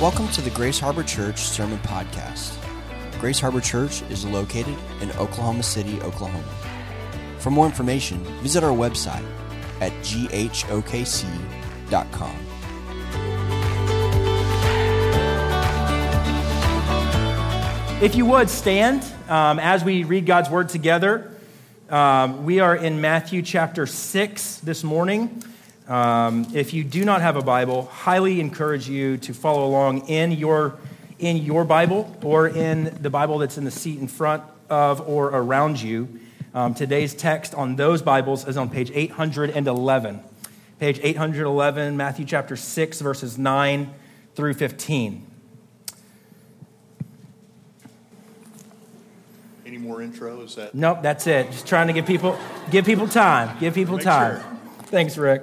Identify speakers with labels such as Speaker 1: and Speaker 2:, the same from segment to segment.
Speaker 1: Welcome to the Grace Harbor Church Sermon Podcast. Grace Harbor Church is located in Oklahoma City, Oklahoma. For more information, visit our website at ghokc.com.
Speaker 2: If you would stand um, as we read God's word together. Um, we are in Matthew chapter 6 this morning. Um, if you do not have a Bible, highly encourage you to follow along in your, in your Bible or in the Bible that's in the seat in front of or around you. Um, today's text on those Bibles is on page 811. Page 811, Matthew chapter 6, verses 9 through 15.
Speaker 3: Any more intro? Is that?
Speaker 2: Nope, that's it. Just trying to give people give people time. Give people
Speaker 3: Make
Speaker 2: time.
Speaker 3: sure.
Speaker 2: Thanks, Rick.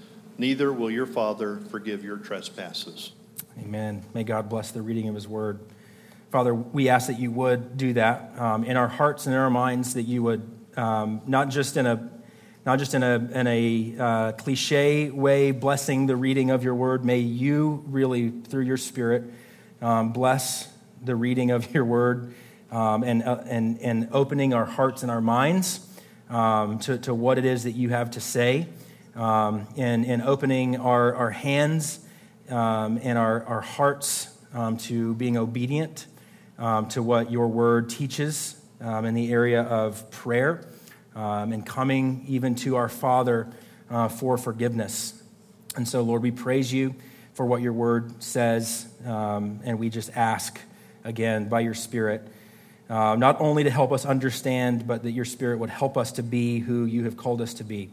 Speaker 3: neither will your Father forgive your trespasses.
Speaker 2: Amen. May God bless the reading of His Word. Father, we ask that you would do that um, in our hearts and in our minds. That you would um, not just in a not just in a in a uh, cliche way blessing the reading of your Word. May you really through your Spirit um, bless the reading of your Word um, and, uh, and and opening our hearts and our minds um, to to what it is that you have to say, um, and and opening our our hands um, and our, our hearts um, to being obedient um, to what your word teaches um, in the area of prayer um, and coming even to our Father uh, for forgiveness. And so, Lord, we praise you for what your word says, and we just ask again by your Spirit. Uh, not only to help us understand, but that your Spirit would help us to be who you have called us to be.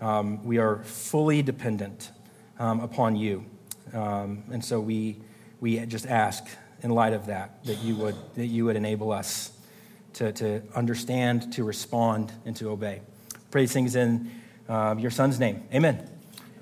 Speaker 2: Um, we are fully dependent um, upon you. Um, and so we, we just ask, in light of that, that you would, that you would enable us to, to understand, to respond, and to obey. Pray these things in uh, your son's name. Amen.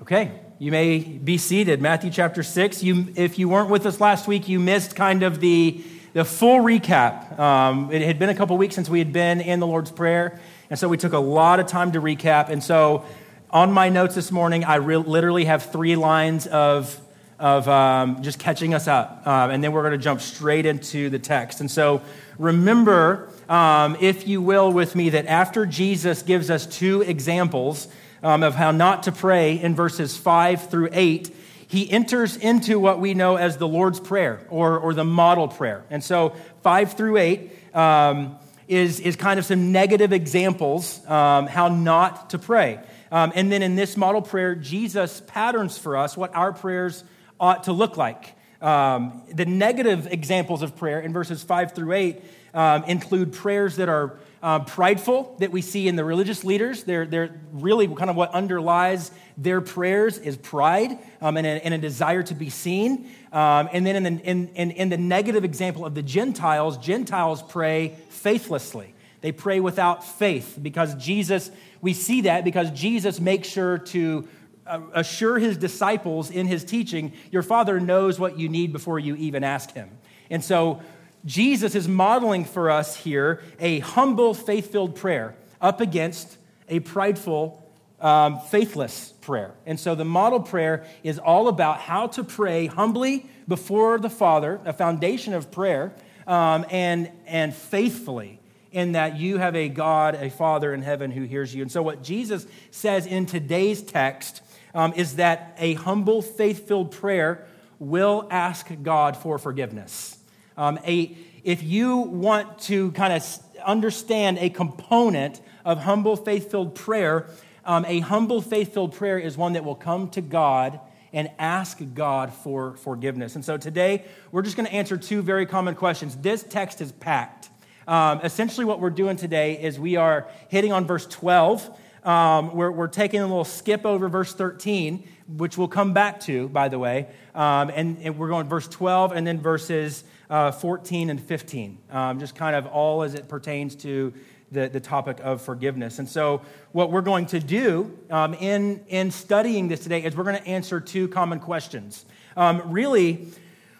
Speaker 2: Okay, you may be seated. Matthew chapter 6. You, if you weren't with us last week, you missed kind of the, the full recap. Um, it had been a couple weeks since we had been in the Lord's Prayer, and so we took a lot of time to recap. And so on my notes this morning, I re- literally have three lines of of um, just catching us up. Um, and then we're going to jump straight into the text. And so remember, um, if you will, with me, that after Jesus gives us two examples um, of how not to pray in verses 5 through 8, he enters into what we know as the Lord's Prayer or, or the model prayer. And so 5 through 8 um, is, is kind of some negative examples um, how not to pray. And then in this model prayer, Jesus patterns for us what our prayers ought to look like. Um, the negative examples of prayer in verses 5 through 8 um, include prayers that are um, prideful, that we see in the religious leaders. They're, they're really kind of what underlies their prayers is pride um, and, a, and, a, desire to be seen. Um, and then in the, in, in, in the negative example of the Gentiles, Gentiles pray faithlessly. They pray without faith because Jesus, we see that because Jesus makes sure to uh, assure his disciples in his teaching, your father knows what you need before you even ask him. And so Jesus is modeling for us here a humble, faith filled prayer up against a prideful, um, faithless prayer. And so the model prayer is all about how to pray humbly before the Father, a foundation of prayer, um, and, and faithfully in that you have a God, a Father in heaven who hears you. And so, what Jesus says in today's text um, is that a humble, faith filled prayer will ask God for forgiveness. Um, a, if you want to kind of understand a component of humble, faith filled prayer, um, a humble, faith filled prayer is one that will come to God and ask God for forgiveness. And so today, we're just going to answer two very common questions. This text is packed. Um, essentially, what we're doing today is we are hitting on verse 12 um, we're, we're taking a little skip over verse 13, which we'll come back to, by the way. Um, and, and, we're going verse 12 and then verses uh, 14 and 15, um, just kind of all as it pertains to the, the topic of forgiveness. And so, what we're going to do um, in, in studying this today is we're going to answer two common questions. Um, really,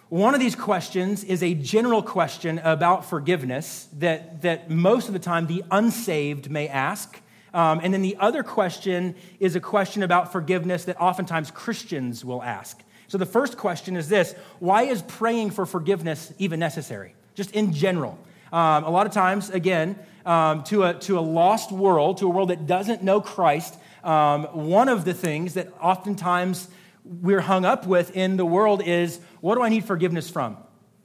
Speaker 2: one of these questions is a general question about forgiveness that, that most of the time the unsaved may ask. Um, and then the other question is a question about forgiveness that oftentimes Christians will ask. So the first question is this Why is praying for forgiveness even necessary? Just in general. Um, a lot of times, again, um, to, a, to a lost world, to a world that doesn't know Christ, um, one of the things that oftentimes we're hung up with in the world is what do I need forgiveness from?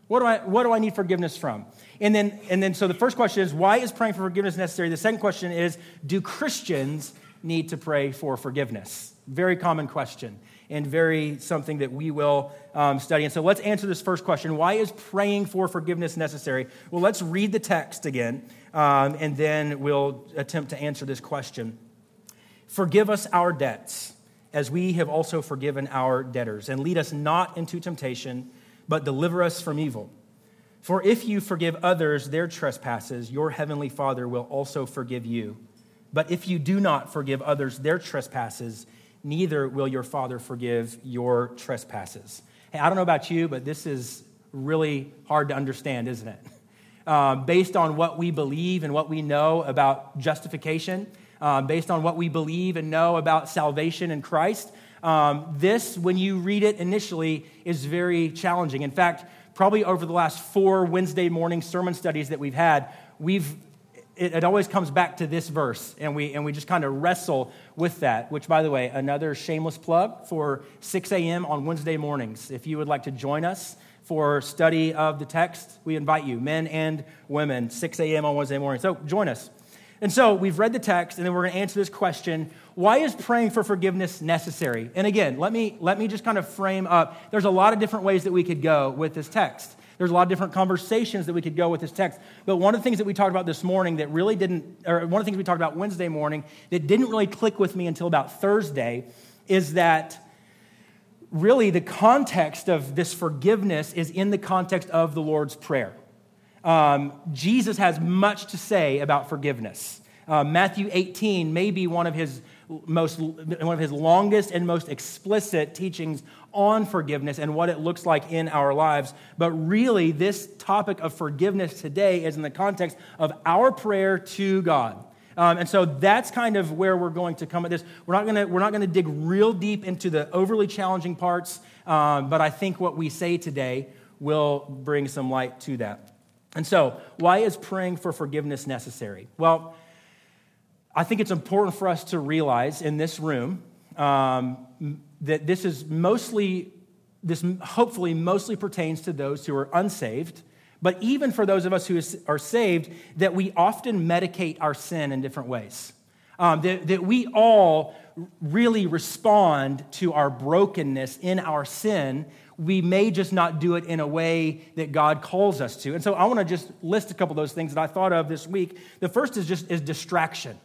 Speaker 2: What do I, what do I need forgiveness from? And then, and then, so the first question is, why is praying for forgiveness necessary? The second question is, do Christians need to pray for forgiveness? Very common question and very something that we will um, study. And so let's answer this first question Why is praying for forgiveness necessary? Well, let's read the text again, um, and then we'll attempt to answer this question. Forgive us our debts, as we have also forgiven our debtors, and lead us not into temptation, but deliver us from evil. For if you forgive others their trespasses, your heavenly Father will also forgive you. But if you do not forgive others their trespasses, neither will your Father forgive your trespasses. Hey, I don't know about you, but this is really hard to understand, isn't it? Um, based on what we believe and what we know about justification, um, based on what we believe and know about salvation in Christ, um, this, when you read it initially, is very challenging. In fact, probably over the last four Wednesday morning sermon studies that we've had, we've it, it, always comes back to this verse, and we, and we just kind of wrestle with that, which, by the way, another shameless plug for 6 a.m. on Wednesday mornings. If you would like to join us for study of the text, we invite you, men and women, 6 a.m. on Wednesday morning. So join us. And so we've read the text, and then we're going to answer this question why is praying for forgiveness necessary? And again, let me, let me just kind of frame up. There's a lot of different ways that we could go with this text. There's a lot of different conversations that we could go with this text. But one of the things that we talked about this morning that really didn't, or one of the things we talked about Wednesday morning that didn't really click with me until about Thursday is that really the context of this forgiveness is in the context of the Lord's Prayer. Um, Jesus has much to say about forgiveness. Uh, Matthew 18 may be one of his most one of his longest and most explicit teachings on forgiveness and what it looks like in our lives. But really, this topic of forgiveness today is in the context of our prayer to God. Um, and so that's kind of where we're going to come at this. We're not going to we're not gonna dig real deep into the overly challenging parts, um, but I think what we say today will bring some light to that. And so, why is praying for forgiveness necessary? Well, I think it's important for us to realize in this room um, that this is mostly, this hopefully mostly pertains to those who are unsaved, but even for those of us who are saved, that we often medicate our sin in different ways. Um, that, that we all really respond to our brokenness in our sin. We may just not do it in a way that God calls us to. And so I want to just list a couple of those things that I thought of this week. The first is just is distraction.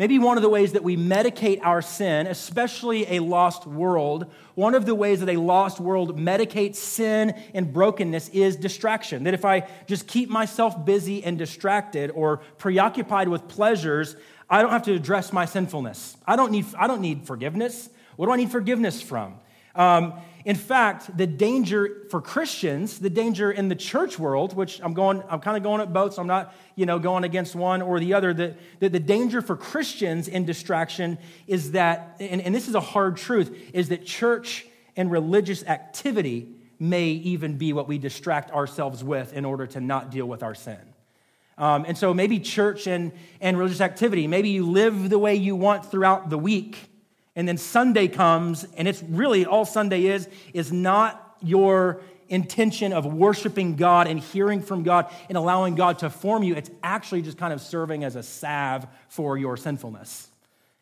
Speaker 2: Maybe one of the ways that we medicate our sin, especially a lost world, one of the ways that a lost world medicates sin and brokenness is distraction. That if I just keep myself busy and distracted or preoccupied with pleasures, I don't have to address my sinfulness. I don't need, I don't need forgiveness. What do I need forgiveness from? Um, in fact, the danger for Christians, the danger in the church world, which I'm going, I'm kind of going at both, so I'm not, you know, going against one or the other. The, the, the danger for Christians in distraction is that, and, and this is a hard truth, is that church and religious activity may even be what we distract ourselves with in order to not deal with our sin. Um, and so maybe church and, and religious activity, maybe you live the way you want throughout the week and then Sunday comes, and it's really all Sunday is, is not your intention of worshiping God and hearing from God and allowing God to form you. It's actually just kind of serving as a salve for your sinfulness.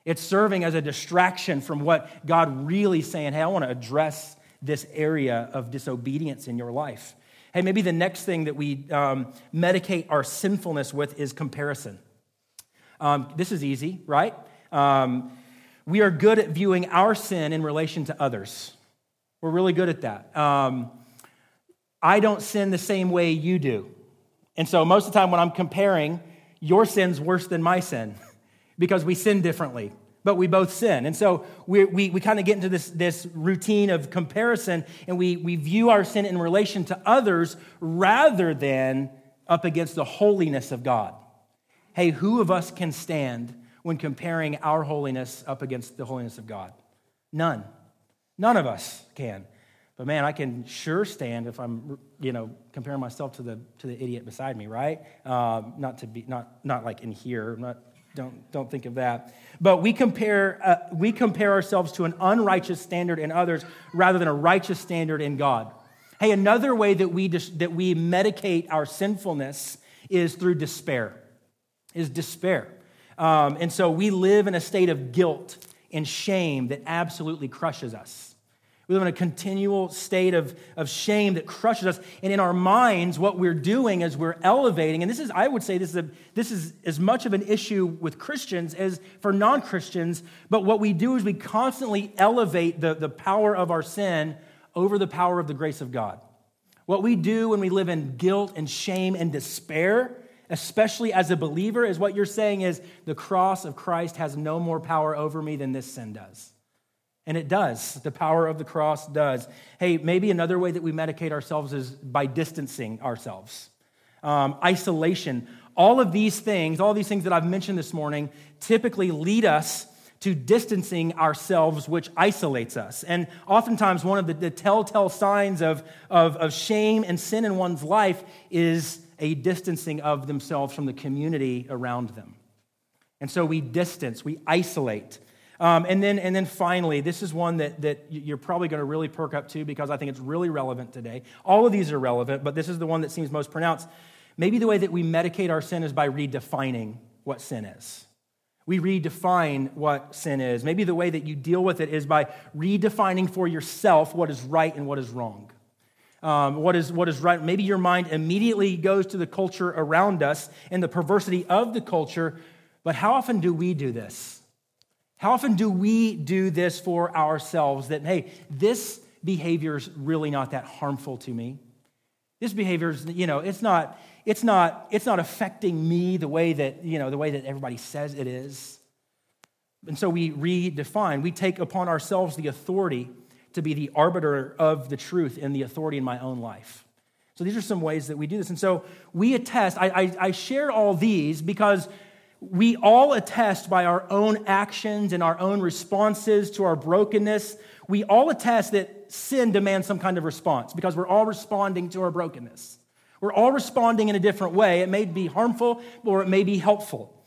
Speaker 2: It's serving as a distraction from what God really saying, hey, I want to address this area of disobedience in your life. Hey, maybe the next thing that we um, medicate our sinfulness with is comparison. Um, this is easy, right? Um, we are good at viewing our sin in relation to others. We're really good at that. Um, I don't sin the same way you do. And so most of the time when I'm comparing, your sin's worse than my sin because we sin differently, but we both sin. And so we, we, we kind of get into this, this routine of comparison and we, we view our sin in relation to others rather than up against the holiness of God. Hey, who of us can stand when comparing our holiness up against the holiness of God? None. None of us can. But man, I can sure stand if I'm, you know, comparing myself to the to the idiot beside me, right? Um, not to be not not like in here. Not don't don't think of that. But we compare uh, we compare ourselves to an unrighteous standard in others rather than a righteous standard in God. Hey, another way that we dis- that we medicate our sinfulness is through despair. Is despair, um, and so we live in a state of guilt and shame that absolutely crushes us. We live in a continual state of, of shame that crushes us. And in our minds, what we're doing is we're elevating, and this is, I would say, this is, a, this is as much of an issue with Christians as for non Christians. But what we do is we constantly elevate the, the power of our sin over the power of the grace of God. What we do when we live in guilt and shame and despair, especially as a believer, is what you're saying is the cross of Christ has no more power over me than this sin does. And it does. The power of the cross does. Hey, maybe another way that we medicate ourselves is by distancing ourselves. Um, isolation. All of these things, all these things that I've mentioned this morning, typically lead us to distancing ourselves, which isolates us. And oftentimes, one of the, the telltale signs of, of, of shame and sin in one's life is a distancing of themselves from the community around them. And so we distance, we isolate. Um, and, then, and then finally, this is one that, that you're probably going to really perk up to because I think it's really relevant today. All of these are relevant, but this is the one that seems most pronounced. Maybe the way that we medicate our sin is by redefining what sin is. We redefine what sin is. Maybe the way that you deal with it is by redefining for yourself what is right and what is wrong. Um, what, is, what is right. Maybe your mind immediately goes to the culture around us and the perversity of the culture, but how often do we do this? How often do we do this for ourselves that, hey, this behavior is really not that harmful to me? This behavior is, you know, it's not, it's not, it's not affecting me the way that, you know, the way that everybody says it is. And so we redefine, we take upon ourselves the authority to be the arbiter of the truth and the authority in my own life. So these are some ways that we do this. And so we attest, I, I, I share all these because we all attest by our own actions and our own responses to our brokenness. We all attest that sin demands some kind of response because we're all responding to our brokenness. We're all responding in a different way. It may be harmful or it may be helpful.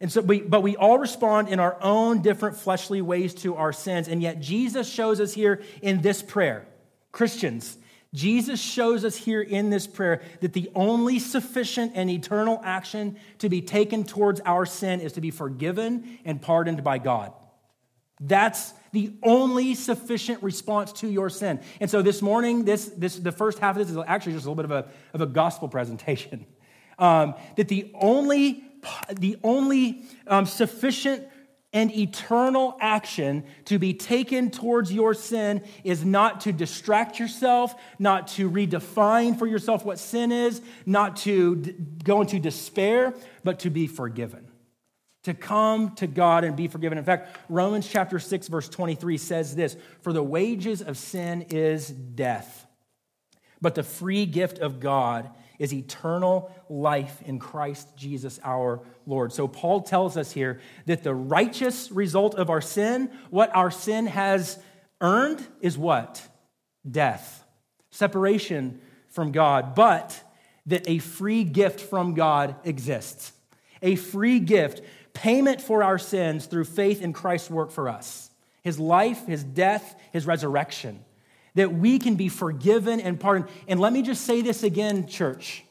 Speaker 2: And so, we, but we all respond in our own different fleshly ways to our sins. And yet, Jesus shows us here in this prayer Christians, Jesus shows us here in this prayer that the only sufficient and eternal action to be taken towards our sin is to be forgiven and pardoned by God. That's the only sufficient response to your sin. And so this morning, this, this, the first half of this is actually just a little bit of a, of a gospel presentation. Um, that the only, the only um, sufficient and eternal action to be taken towards your sin is not to distract yourself, not to redefine for yourself what sin is, not to d- go into despair, but to be forgiven. To come to God and be forgiven. In fact, Romans chapter 6, verse 23 says this For the wages of sin is death, but the free gift of God is eternal life in Christ Jesus our Lord. So Paul tells us here that the righteous result of our sin, what our sin has earned, is what? Death, separation from God, but that a free gift from God exists. A free gift, payment for our sins through faith in Christ's work for us. His life, his death, his resurrection that we can be forgiven and pardoned. And let me just say this again, church,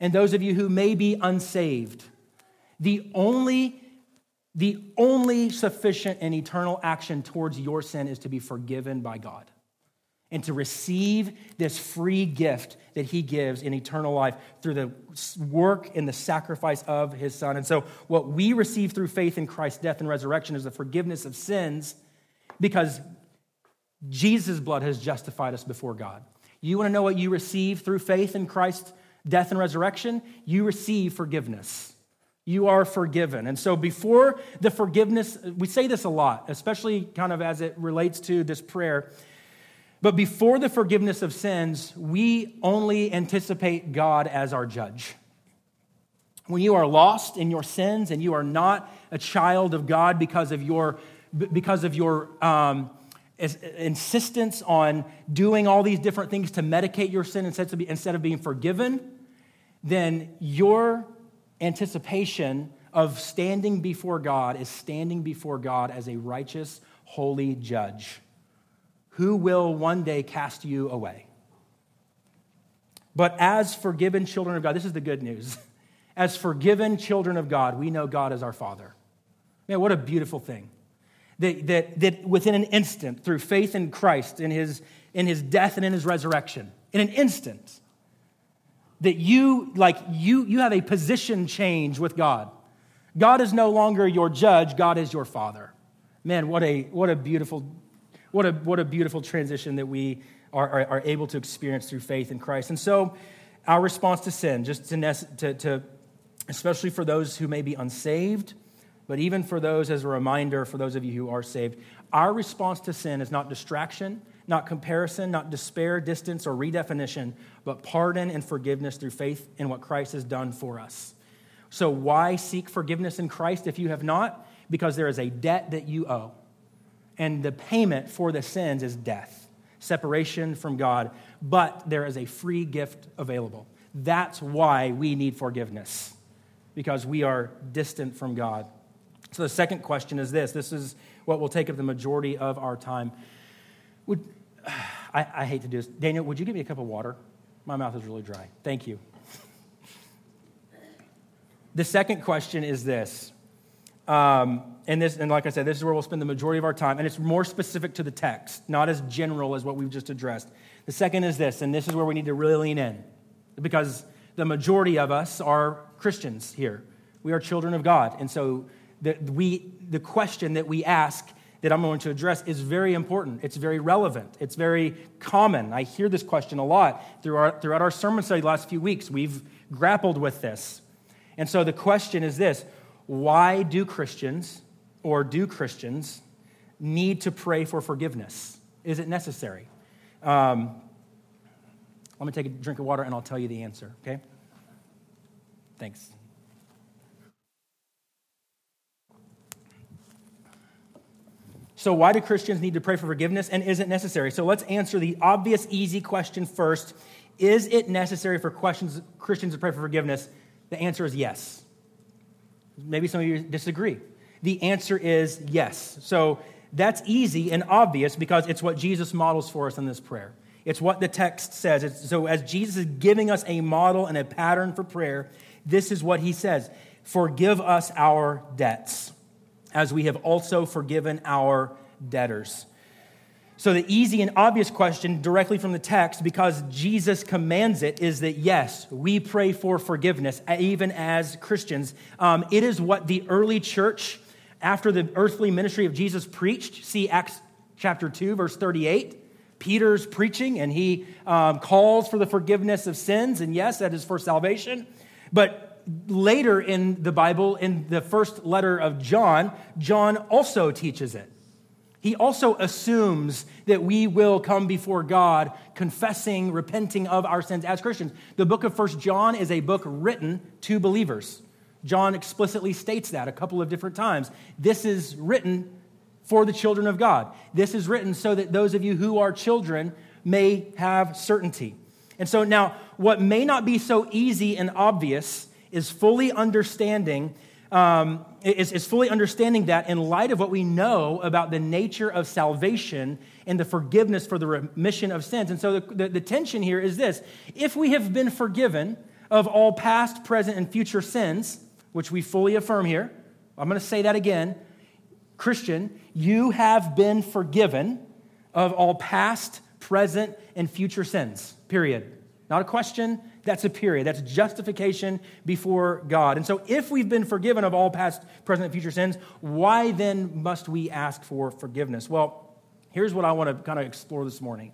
Speaker 2: and those of you who may be unsaved. The only, the only sufficient and eternal action towards your sin is to be forgiven by God. and to receive this free gift that he gives in eternal life through the work and the sacrifice of his son. And so, what we receive through faith in Christ's death and resurrection is the forgiveness of sins because Jesus' blood has justified us before God. You want to know what you receive through faith in Christ's death and resurrection? You receive forgiveness. You are forgiven. And so, before the forgiveness, we say this a lot, especially kind of as it relates to this prayer. But before the forgiveness of sins, we only anticipate God as our judge. When you are lost in your sins and you are not a child of God because of your, because of your um, insistence on doing all these different things to medicate your sin instead of, being forgiven, then your anticipation of standing before God is standing before God as a righteous, holy judge who will one day cast you away. But as forgiven children of God, this is the good news. As forgiven children of God, we know God as our Father. Man, what a beautiful thing. That, that, that within an instant, through faith in Christ, in his, in his death and in his resurrection, in an instant, that you, like, you, you have a position change with God. God is no longer your judge, God is your Father. Man, what a, what a beautiful what a, what a beautiful transition that we are, are, are able to experience through faith in Christ. And so, our response to sin, just to, to, to, especially for those who may be unsaved, but even for those, as a reminder, for those of you who are saved, our response to sin is not distraction, not comparison, not despair, distance, or redefinition, but pardon and forgiveness through faith in what Christ has done for us. So, why seek forgiveness in Christ if you have not? Because there is a debt that you owe and the payment for the sins is death, separation from God, but there is a free gift available. That's why we need forgiveness, because we are distant from God. So the second question is this this is what will take up the majority of our time. Would, I, I hate to do this. Daniel, would you give me a cup of water? My mouth is really dry. Thank you. The second question is this um, and this, and like I said, this is where we'll spend the majority of our time, and it's more specific to the text, not as general as what we've just addressed. The second is this, and this is where we need to really lean in, because the majority of us are Christians here. We are children of God, and so the, we, the question that we ask that I'm going to address is very important. It's very relevant. It's very common. I hear this question a lot throughout our sermon study the last few weeks. We've grappled with this. And so the question is this why do Christians or do Christians need to pray for forgiveness? Is it necessary? Um, let me take a drink of water and I'll tell you the answer, okay? Thanks. So, why do Christians need to pray for forgiveness and is it necessary? So, let's answer the obvious, easy question first. Is it necessary for questions, Christians to pray for forgiveness? The answer is yes. Maybe some of you disagree. The answer is yes. So that's easy and obvious because it's what Jesus models for us in this prayer. It's what the text says. It's, so, as Jesus is giving us a model and a pattern for prayer, this is what he says Forgive us our debts, as we have also forgiven our debtors. So, the easy and obvious question directly from the text, because Jesus commands it, is that yes, we pray for forgiveness, even as Christians. Um, it is what the early church, after the earthly ministry of Jesus, preached. See Acts chapter 2, verse 38. Peter's preaching, and he um, calls for the forgiveness of sins, and yes, that is for salvation. But later in the Bible, in the first letter of John, John also teaches it he also assumes that we will come before God confessing, repenting of our sins as Christians. The book of First John is a book written to believers. John explicitly states that a couple of different times. This is written for the children of God. This is written so that those of you who are children may have certainty. And so now, what may not be so easy and obvious is fully understanding um, is, is fully understanding that in light of what we know about the nature of salvation and the forgiveness for the remission of sins. And so the, the, the tension here is this if we have been forgiven of all past, present, and future sins, which we fully affirm here, I'm going to say that again. Christian, you have been forgiven of all past, present, and future sins. Period. Not a question, that's a period. That's justification before God. And so, if we've been forgiven of all past, present, and future sins, why then must we ask for forgiveness? Well, here's what I want to kind of explore this morning.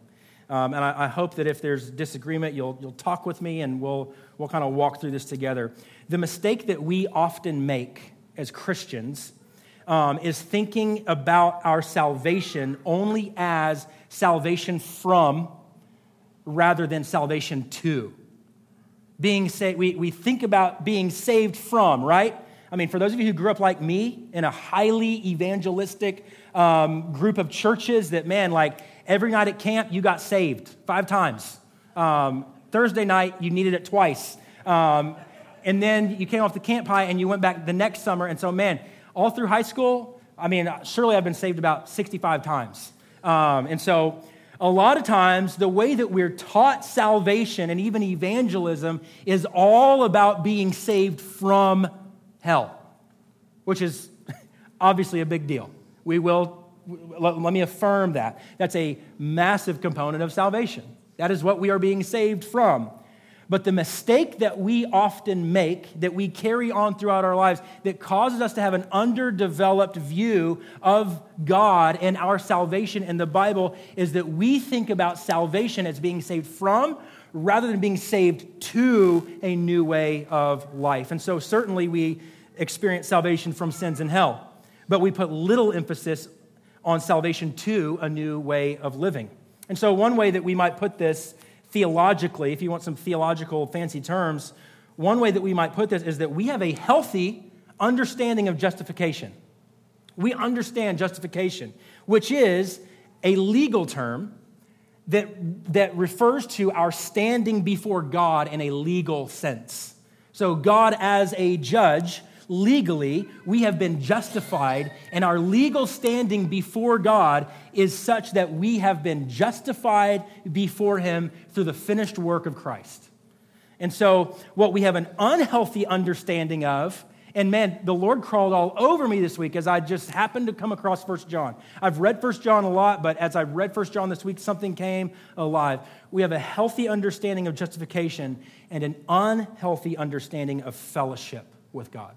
Speaker 2: Um, and I, I, hope that if there's disagreement, you'll, you'll talk with me and we'll, we'll kind of walk through this together. The mistake that we often make as Christians um, is thinking about our salvation only as salvation from rather than salvation to. Being saved, we, we think about being saved from, right? I mean, for those of you who grew up like me in a highly evangelistic um, group of churches, that man, like every night at camp, you got saved five times. Um, Thursday night, you needed it twice. Um, and then you came off the camp high and you went back the next summer. And so, man, all through high school, I mean, surely I've been saved about 65 times. Um, and so, a lot of times, the way that we're taught salvation and even evangelism is all about being saved from hell, which is obviously a big deal. We will, let, me affirm that. That's a massive component of salvation. That is what we are being saved from. But the mistake that we often make, that we carry on throughout our lives, that causes us to have an underdeveloped view of God and our salvation in the Bible is that we think about salvation as being saved from rather than being saved to a new way of life. And so, certainly, we experience salvation from sins and hell, but we put little emphasis on salvation to a new way of living. And so, one way that we might put this theologically, if you want some theological fancy terms, one way that we might put this is that we have a healthy understanding of justification. We understand justification, which is a legal term that, that refers to our standing before God in a legal sense. So, God as a judge legally, we have been justified, and our legal standing before God is such that we have been justified before Him through the finished work of Christ. And so, what we have an unhealthy understanding of, and man, the Lord crawled all over me this week as I just happened to come across First John. I've read First John a lot, but as I read First John this week, something came alive. We have a healthy understanding of justification and an unhealthy understanding of fellowship with God.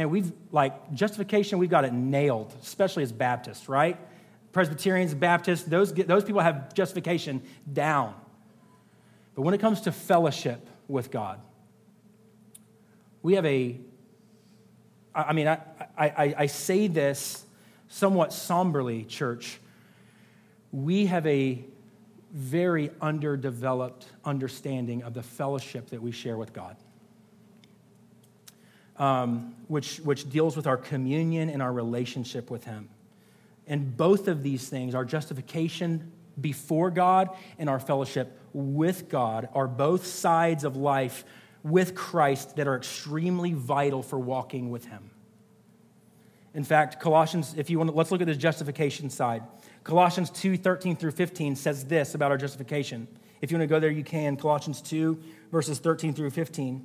Speaker 2: And we've, like, justification, we've got it nailed, especially as Baptists, right? Presbyterians, Baptists, those, those people have justification down. But when it comes to fellowship with God, we have a, I mean, I, I, I say this somewhat somberly, church. We have a very underdeveloped understanding of the fellowship that we share with God um, which, which deals with our communion and our relationship with Him. And both of these things, our justification before God and our fellowship with God, are both sides of life with Christ that are extremely vital for walking with Him. In fact, Colossians, if you want to, let's look at the justification side. Colossians 2 13 through 15 says this about our justification. If you want to go there, you can. Colossians 2, verses 13 through 15.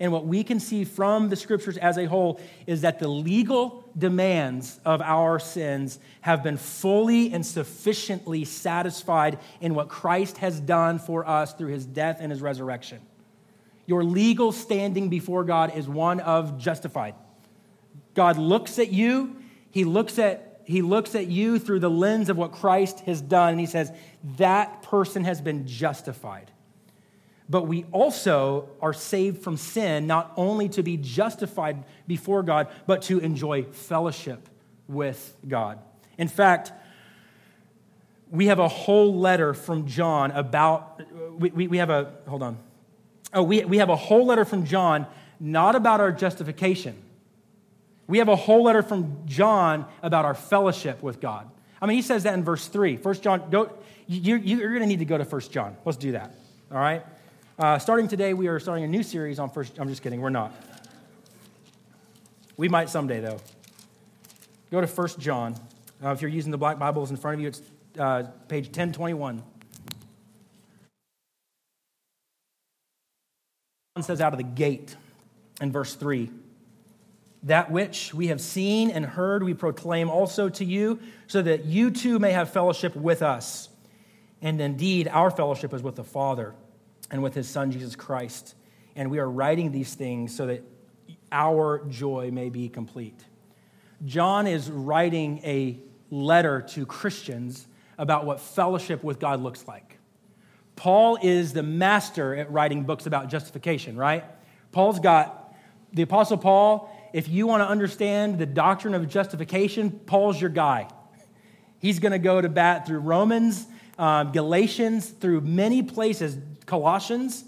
Speaker 2: and what we can see from the scriptures as a whole is that the legal demands of our sins have been fully and sufficiently satisfied in what Christ has done for us through his death and his resurrection. Your legal standing before God is one of justified. God looks at you, he looks at he looks at you through the lens of what Christ has done and he says that person has been justified but we also are saved from sin, not only to be justified before God, but to enjoy fellowship with God. In fact, we have a whole letter from John about, we, we, we have a, hold on. Oh, we, we have a whole letter from John not about our justification. We have a whole letter from John about our fellowship with God. I mean, he says that in verse 3. First John, go, you, you're going to need to go to First John. Let's do that, all right? Uh, starting today, we are starting a new series on first. I'm just kidding, we're not. We might someday, though. Go to First John. Uh, if you're using the black Bibles in front of you, it's uh, page 1021. John says out of the gate in verse 3 That which we have seen and heard, we proclaim also to you, so that you too may have fellowship with us. And indeed, our fellowship is with the Father and with his Son, Jesus Christ. And we are writing these things so that our joy may be complete. John is writing a letter to Christians about what fellowship with God looks like. Paul is the master at writing books about justification, right? Paul's got the Apostle Paul. If you want to understand the doctrine of justification, Paul's your guy. He's going to go to bat through Romans, um, Galatians, through many places, Colossians,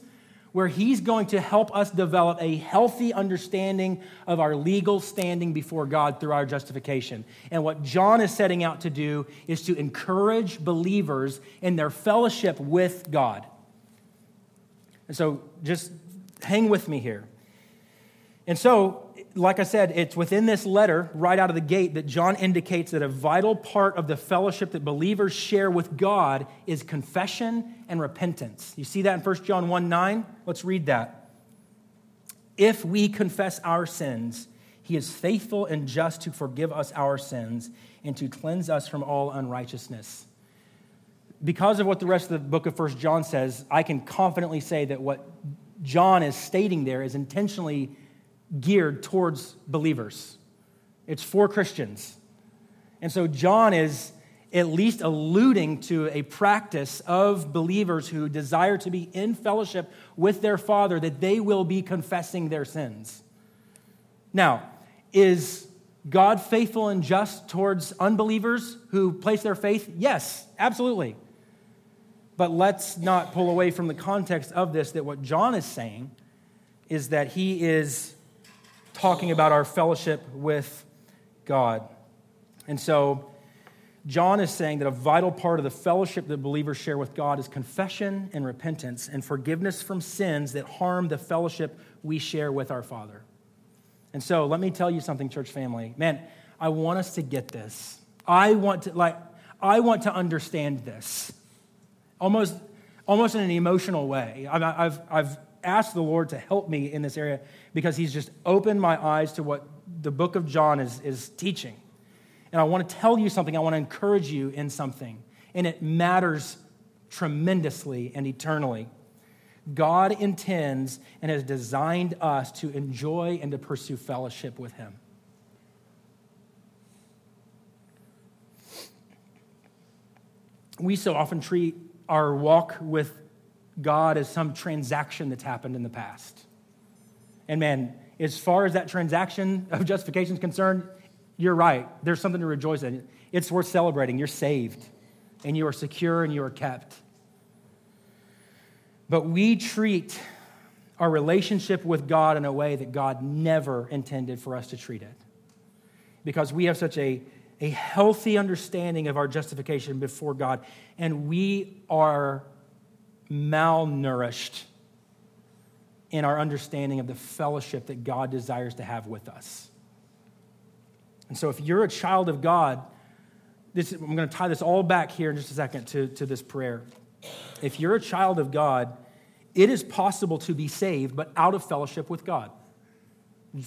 Speaker 2: where he's going to help us develop a healthy understanding of our legal standing before God through our justification. And what John is setting out to do is to encourage believers in their fellowship with God. And so just hang with me here. And so like I said, it's within this letter, right out of the gate, that John indicates that a vital part of the fellowship that believers share with God is confession and repentance. You see that in 1 John 1 9? Let's read that. If we confess our sins, he is faithful and just to forgive us our sins and to cleanse us from all unrighteousness. Because of what the rest of the book of 1 John says, I can confidently say that what John is stating there is intentionally geared towards believers, it's for Christians. And so John is at least alluding to a practice of believers who desire to be in fellowship with their Father, that they will be confessing their sins. Now, is God faithful and just towards unbelievers who place their faith? Yes, absolutely. But let's not pull away from the context of this that what John is saying is that he is talking about our fellowship with God. And so, John is saying that a vital part of the fellowship that believers share with God is confession and repentance and forgiveness from sins that harm the fellowship we share with our Father. And so, let me tell you something, church family. Man, I want us to get this. I want to, like, I want to understand this almost, almost in an emotional way. I've, I've, I've asked the Lord to help me in this area because He's just opened my eyes to what the book of John is, is teaching. And I want to tell you something, I want to encourage you in something, and it matters tremendously and eternally. God intends and has designed us to enjoy and to pursue fellowship with Him. We so often treat our walk with God as some transaction that's happened in the past. And man, as far as that transaction of justification is concerned, you're right. There's something to rejoice in. It's worth celebrating. You're saved, and you are secure, and you are kept. But we treat our relationship with God in a way that God never intended for us to treat it. Because we have such a, a healthy understanding of our justification before God, and we are malnourished in our understanding of the fellowship that God desires to have with us. And so, if you're a child of God, this, I'm going to tie this all back here in just a second to, to this prayer. If you're a child of God, it is possible to be saved, but out of fellowship with God.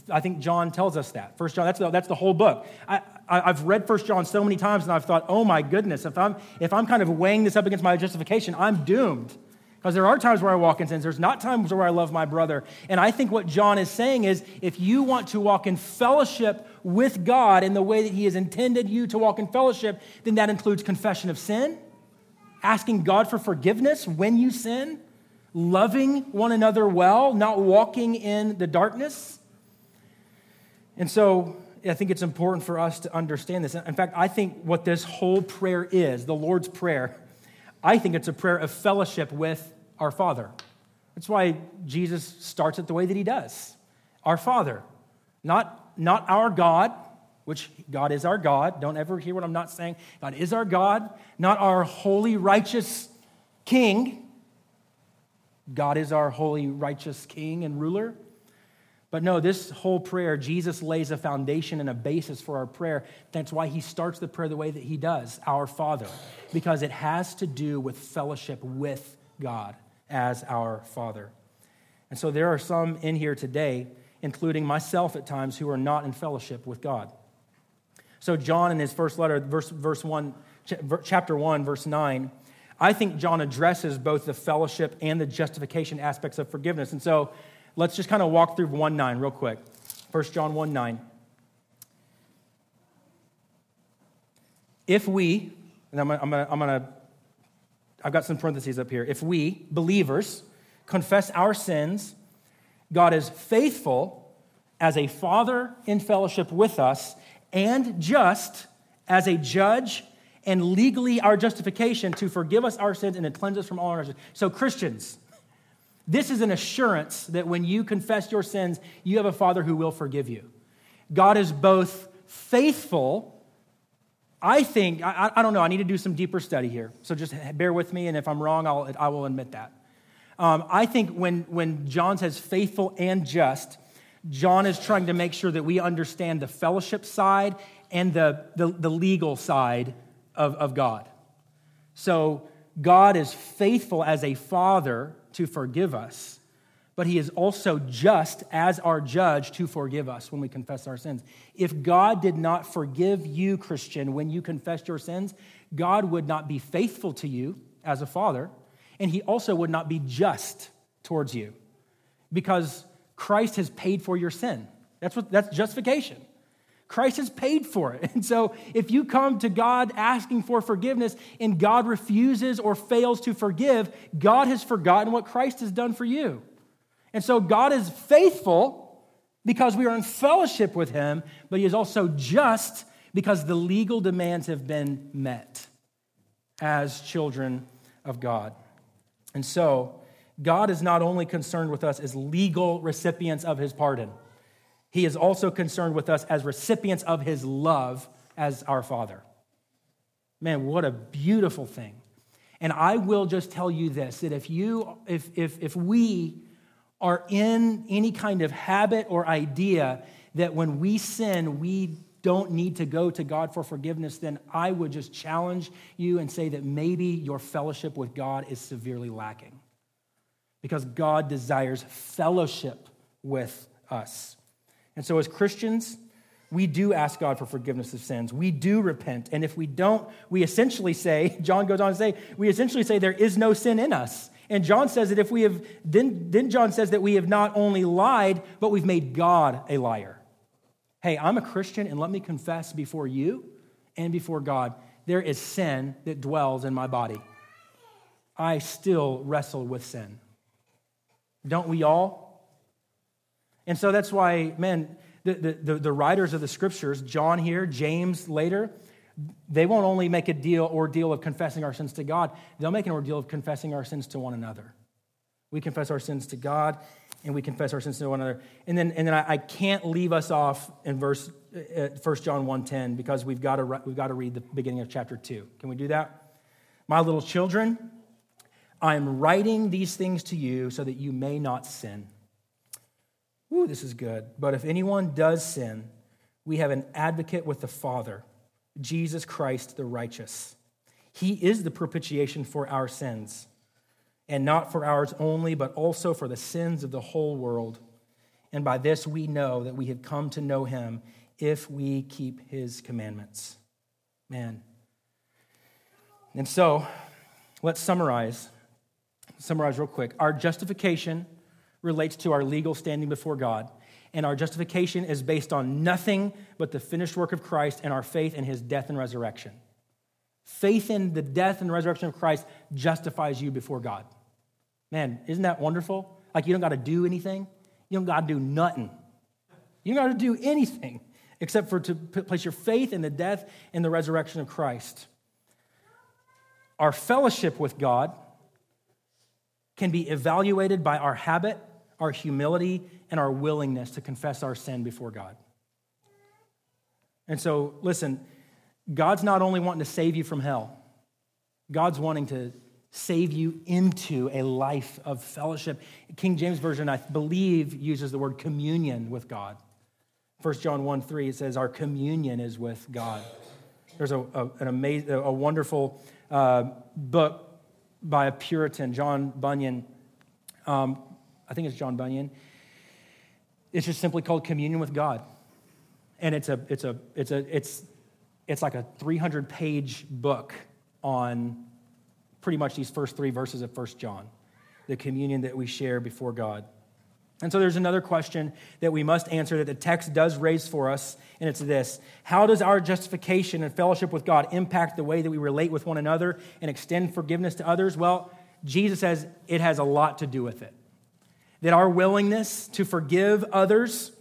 Speaker 2: I think John tells us that. First John, that's the, that's the whole book. I, I, have read First John so many times, and I've thought, oh my goodness, if I'm, if I'm kind of weighing this up against my justification, I'm doomed. Because there are times where I walk in sins. There's not times where I love my brother. And I think what John is saying is if you want to walk in fellowship with God in the way that he has intended you to walk in fellowship, then that includes confession of sin, asking God for forgiveness when you sin, loving one another well, not walking in the darkness. And so I think it's important for us to understand this. In fact, I think what this whole prayer is, the Lord's Prayer, I think it's a prayer of fellowship with our Father. That's why Jesus starts it the way that he does. Our Father, not, not our God, which God is our God. Don't ever hear what I'm not saying. God is our God, not our holy, righteous King. God is our holy, righteous king and ruler. But no, this whole prayer, Jesus lays a foundation and a basis for our prayer. That's why he starts the prayer the way that he does, Our Father, because it has to do with fellowship with God as our Father. And so there are some in here today, including myself at times, who are not in fellowship with God. So, John, in his first letter, verse, verse 1, chapter 1, verse 9, I think John addresses both the fellowship and the justification aspects of forgiveness. And so, let's just kind of walk through 1 9 real quick. 1 John 1 9. If we, and I'm gonna, I'm, gonna, I'm gonna, I've got some parentheses up here. If we, believers, confess our sins, God is faithful as a father in fellowship with us and just as a judge and legally our justification to forgive us our sins and to cleanse us from all our sins. So, Christians, this is an assurance that when you confess your sins, you have a Father who will forgive you. God is both faithful. I think, I, I don't know, I need to do some deeper study here. So just bear with me, and if I'm wrong, I'll, I will admit that. Um, I think when, when John says faithful and just, John is trying to make sure that we understand the fellowship side and the, the, the legal side of, of God. So, God is faithful as a father to forgive us, but he is also just as our judge to forgive us when we confess our sins. If God did not forgive you, Christian, when you confessed your sins, God would not be faithful to you as a father, and he also would not be just towards you because Christ has paid for your sin. That's what that's justification. Christ has paid for it. And so if you come to God asking for forgiveness and God refuses or fails to forgive, God has forgotten what Christ has done for you. And so God is faithful because we are in fellowship with him, but he is also just because the legal demands have been met as children of God. And so God is not only concerned with us as legal recipients of his pardon, he is also concerned with us as recipients of his love as our Father. Man, what a beautiful thing. And I will just tell you this that if you, if, if, if we are in any kind of habit or idea that when we sin, we don't need to go to God for forgiveness, then I would just challenge you and say that maybe your fellowship with God is severely lacking because God desires fellowship with us. And so, as Christians, we do ask God for forgiveness of sins. We do repent. And if we don't, we essentially say, John goes on to say, we essentially say there is no sin in us. And John says that if we have, then, then John says that we have not only lied, but we've made God a liar. Hey, I'm a Christian, and let me confess before you and before God, there is sin that dwells in my body. I still wrestle with sin. Don't we all? And so that's why, man, the, the, the, writers of the scriptures, John here, James later, they won't only make a deal ordeal of confessing our sins to God, they'll make an ordeal of confessing our sins to one another. We confess our sins to God and we confess our sins to one another. And then, and then I, I can't leave us off in verse uh, 1 John 1.10 because we've got, to, we've got to read the beginning of chapter 2. Can we do that? My little children, I am writing these things to you so that you may not sin. Ooh, this is good. But if anyone does sin, we have an advocate with the Father, Jesus Christ the righteous. He is the propitiation for our sins, and not for ours only, but also for the sins of the whole world. And by this we know that we have come to know him if we keep his commandments. Man. And so, let's summarize summarize real quick. Our justification relates to our legal standing before God, and our justification is based on nothing but the finished work of Christ and our faith in his death and resurrection. Faith in the death and resurrection of Christ justifies you before God. Man, isn't that wonderful? Like you don't got to do anything. You don't got to do nothing. You don't got to do anything except for to place your faith in the death and the resurrection of Christ. Our fellowship with God can be evaluated by our habit, our humility, and our willingness to confess our sin before God. And so, listen, God's not only wanting to save you from hell, God's wanting to save you into a life of fellowship. King James Version, I believe, uses the word communion with God. 1 John 1 3, it says, Our communion is with God. There's a, a an amazing, a wonderful uh, book by a Puritan, John Bunyan. Um, I think it's John Bunyan. It's just simply called Communion with God. And it's a, it's a, it's a, it's, it's like a 300 page book on pretty much these first three verses of First John, the communion that we share before God. And so there's another question that we must answer that the text does raise for us, and it's this How does our justification and fellowship with God impact the way that we relate with one another and extend forgiveness to others? Well, Jesus says it has a lot to do with it. That our willingness to forgive others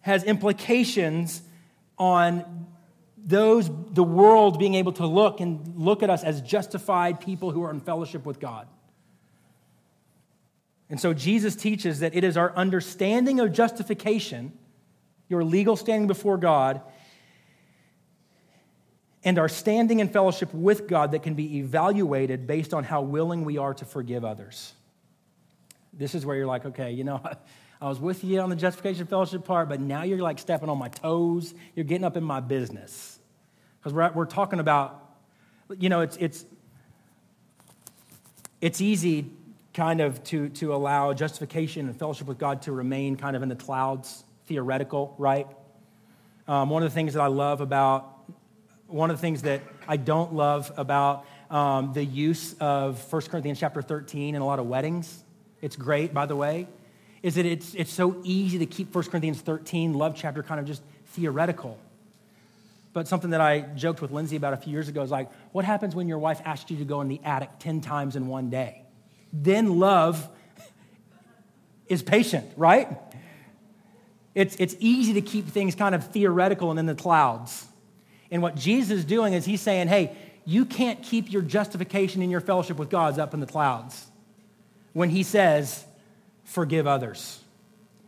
Speaker 2: has implications on those, the world being able to look and look at us as justified people who are in fellowship with God. And so Jesus teaches that it is our understanding of justification, your legal standing before God, and our standing in fellowship with God that can be evaluated based on how willing we are to forgive others. This is where you're like, okay, you know, I was with you on the justification fellowship part, but now you're like stepping on my toes. You're getting up in my business because we're, we're talking about, you know, it's, it's, it's easy kind of to, to allow justification and fellowship with God to remain kind of in the clouds, theoretical, right? Um, one of the things that I love about, one of the things that I don't love about um, the use of 1 Corinthians chapter 13 in a lot of weddings, it's great, by the way, is that it's, it's so easy to keep 1 Corinthians 13, love chapter, kind of just theoretical. But something that I joked with Lindsay about a few years ago is like, what happens when your wife asks you to go in the attic 10 times in one day? Then love is patient, right? It's, it's easy to keep things kind of theoretical and in the clouds. And what Jesus is doing is he's saying, hey, you can't keep your justification in your fellowship with God's up in the clouds. When he says, forgive others.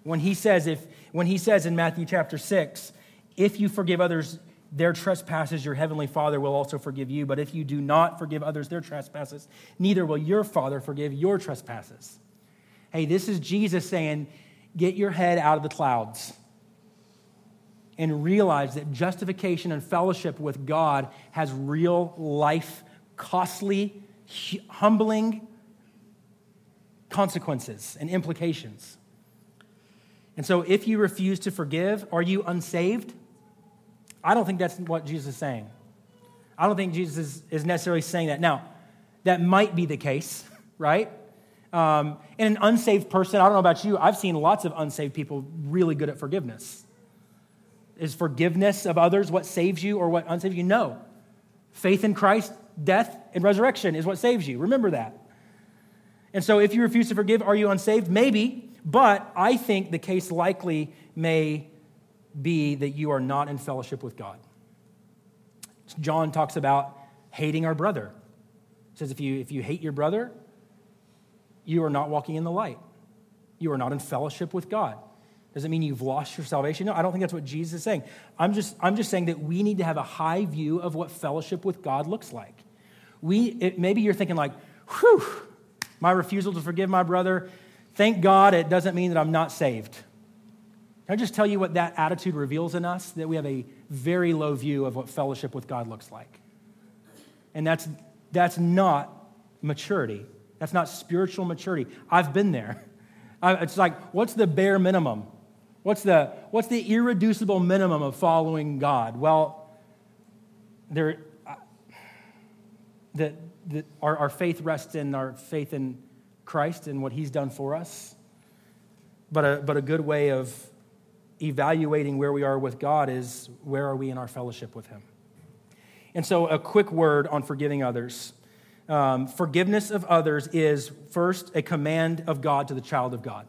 Speaker 2: When he says, if when he says in Matthew chapter 6, if you forgive others their trespasses your heavenly Father will also forgive you. But if you do not forgive others their trespasses, neither will your Father forgive your trespasses. Hey, this is Jesus saying, get your head out of the clouds and realize that justification and fellowship with God has real life, costly, humbling consequences and implications. And so, if you refuse to forgive, are you unsaved? I don't think that's what Jesus is saying. I don't think Jesus is, necessarily saying that. Now, that might be the case, right? Um, and an unsaved person, I don't know about you, I've seen lots of unsaved people really good at forgiveness. Is forgiveness of others what saves you or what unsaves you? No. Faith in Christ, death, and resurrection is what saves you. Remember that. And so if you refuse to forgive, are you unsaved? Maybe, but I think the case likely may be that you are not in fellowship with God. John talks about hating our brother. He says if you, if you hate your brother, you are not walking in the light. You are not in fellowship with God. Does it mean you've lost your salvation? No, I don't think that's what Jesus is saying. I'm just, I'm just saying that we need to have a high view of what fellowship with God looks like. We, it, maybe you're thinking like, whew, my refusal to forgive my brother, thank God it doesn't mean that I'm not saved. Can I just tell you what that attitude reveals in us? That we have a very low view of what fellowship with God looks like. And that's, that's not maturity. That's not spiritual maturity. I've been there. I, it's like, what's the bare minimum? What's the, what's the irreducible minimum of following God? Well, there, uh, the, our, our faith rests in our faith in Christ and what he's done for us. But a, but a good way of evaluating where we are with God is where are we in our fellowship with Him? And so, a quick word on forgiving others. Um, forgiveness of others is first a command of God to the child of God.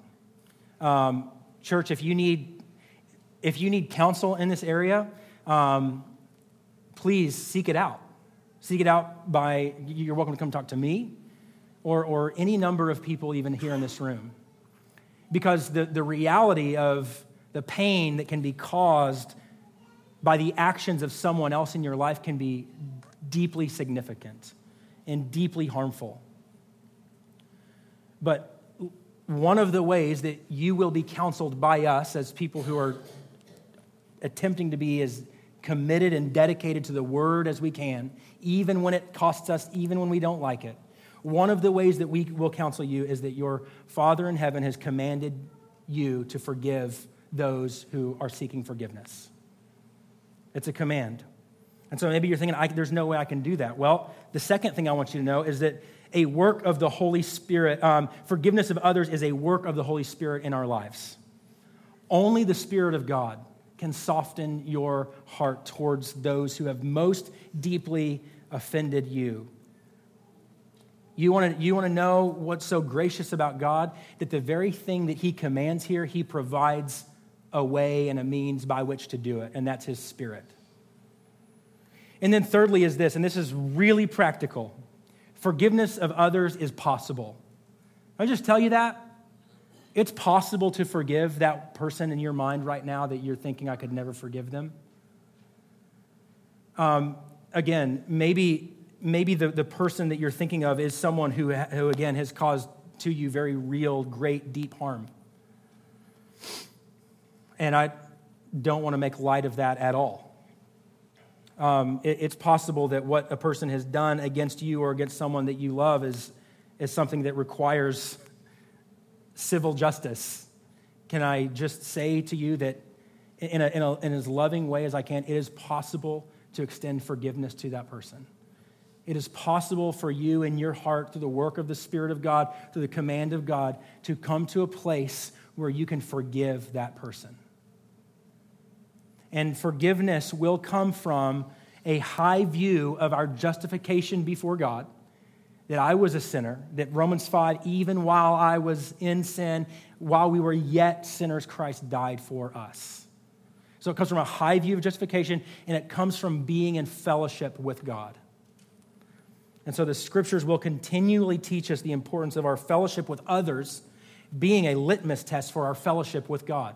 Speaker 2: Um, church, if you need if you need counsel in this area, um, please seek it out. Seek it out by you're welcome to come talk to me or, or any number of people even here in this room. Because the, the reality of the pain that can be caused by the actions of someone else in your life can be deeply significant. and deeply harmful. But one of the ways that you will be counseled by us as people who are attempting to be as committed and dedicated to the word as we can, even when it costs us, even when we don't like it. One of the ways that we will counsel you is that your Father in heaven has commanded you to forgive those who are seeking forgiveness. It's a command. And so maybe you're thinking, there's no way I can do that. Well, the second thing I want you to know is that a work of the Holy Spirit, um, forgiveness of others is a work of the Holy Spirit in our lives. Only the Spirit of God can soften your heart towards those who have most deeply offended you. You want to you want to know what's so gracious about God? That the very thing that He commands here, He provides a way and a means by which to do it, and that's His Spirit. And then, thirdly, is this, and this is really practical forgiveness of others is possible. I just tell you that. It's possible to forgive that person in your mind right now that you're thinking, I could never forgive them. Um, again, maybe, maybe the, the person that you're thinking of is someone who, who, again, has caused to you very real, great, deep harm. And I don't want to make light of that at all um, it, it's possible that what a person has done against you or against someone that you love is, is something that requires civil justice. Can I just say to you that in, a, in, a, in as loving way as I can, it is possible to extend forgiveness to that person. It is possible for you in your heart, through the work of the Spirit of God, through the command of God, to come to a place where you can forgive that person. And forgiveness will come from a high view of our justification before God, that I was a sinner, that Romans 5, even while I was in sin, while we were yet sinners, Christ died for us. So it comes from a high view of justification, and it comes from being in fellowship with God. And so the scriptures will continually teach us the importance of our fellowship with others being a litmus test for our fellowship with God.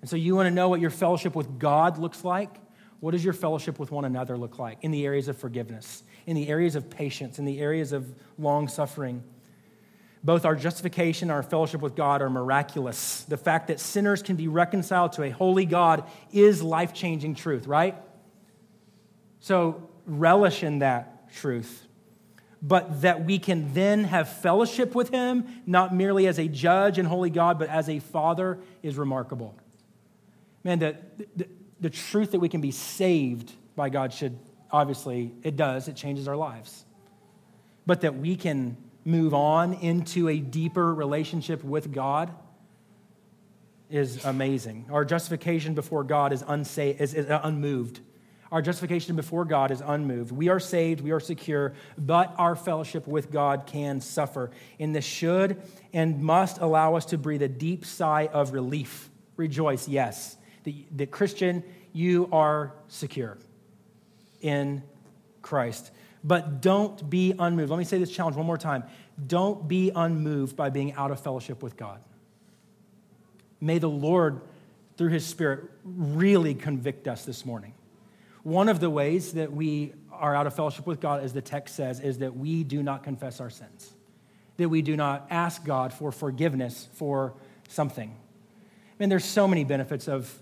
Speaker 2: And so you want to know what your fellowship with God looks like? What does your fellowship with one another look like in the areas of forgiveness, in the areas of patience, in the areas of long suffering? Both our justification our fellowship with God are miraculous. The fact that sinners can be reconciled to a holy God is life changing truth, right? So relish in that truth. But that we can then have fellowship with Him, not merely as a judge and holy God, but as a father, is remarkable. Man, the, the, the truth that we can be saved by God should, obviously, it does, it changes our lives. But that we can move on into a deeper relationship with God is amazing. Our justification before God is, unsa- is, is unmoved. Our justification before God is unmoved. We are saved, we are secure, but our fellowship with God can suffer. And this should and must allow us to breathe a deep sigh of relief. Rejoice, yes the, the Christian, you are secure in Christ. But don't be unmoved. Let me say this challenge one more time. Don't be unmoved by being out of fellowship with God. May the Lord, through his Spirit, really convict us this morning. One of the ways that we are out of fellowship with God, as the text says, is that we do not confess our sins, that we do not ask God for forgiveness for something. I mean, there's so many benefits of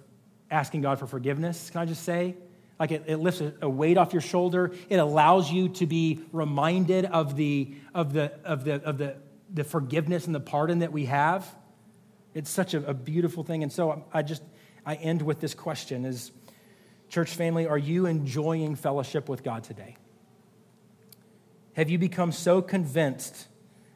Speaker 2: asking God for forgiveness, can I just say? Like it, it lifts a, weight off your shoulder. It allows you to be reminded of the, of the, of the, of the, the forgiveness and the pardon that we have. It's such a, a beautiful thing. And so um, I just, I end with this question is, church family, are you enjoying fellowship with God today? Have you become so convinced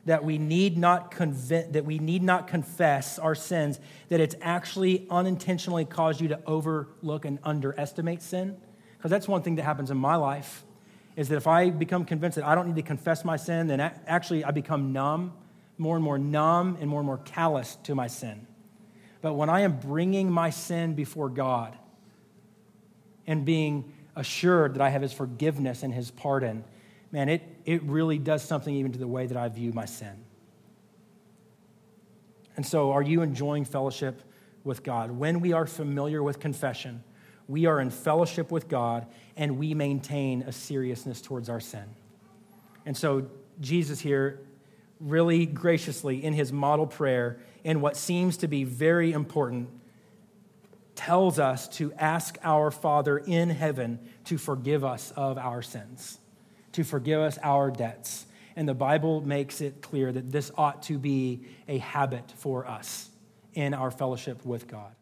Speaker 2: that we need not conv- that we need not confess our sins that it's actually unintentionally caused you to overlook and underestimate sin because that's one thing that happens in my life is that if i become convinced that i don't need to confess my sin then actually i become numb more and more numb and more and more callous to my sin but when i am bringing my sin before god and being assured that i have his forgiveness and his pardon man, it, it really does something even to the way that I view my sin. And so, are you enjoying fellowship with God? When we are familiar with confession, we are in fellowship with God and we maintain a seriousness towards our sin. And so, Jesus here, really graciously in his model prayer, in what seems to be very important, tells us to ask our Father in heaven to forgive us of our sins, to forgive us our debts. And the Bible makes it clear that this ought to be a habit for us in our fellowship with God.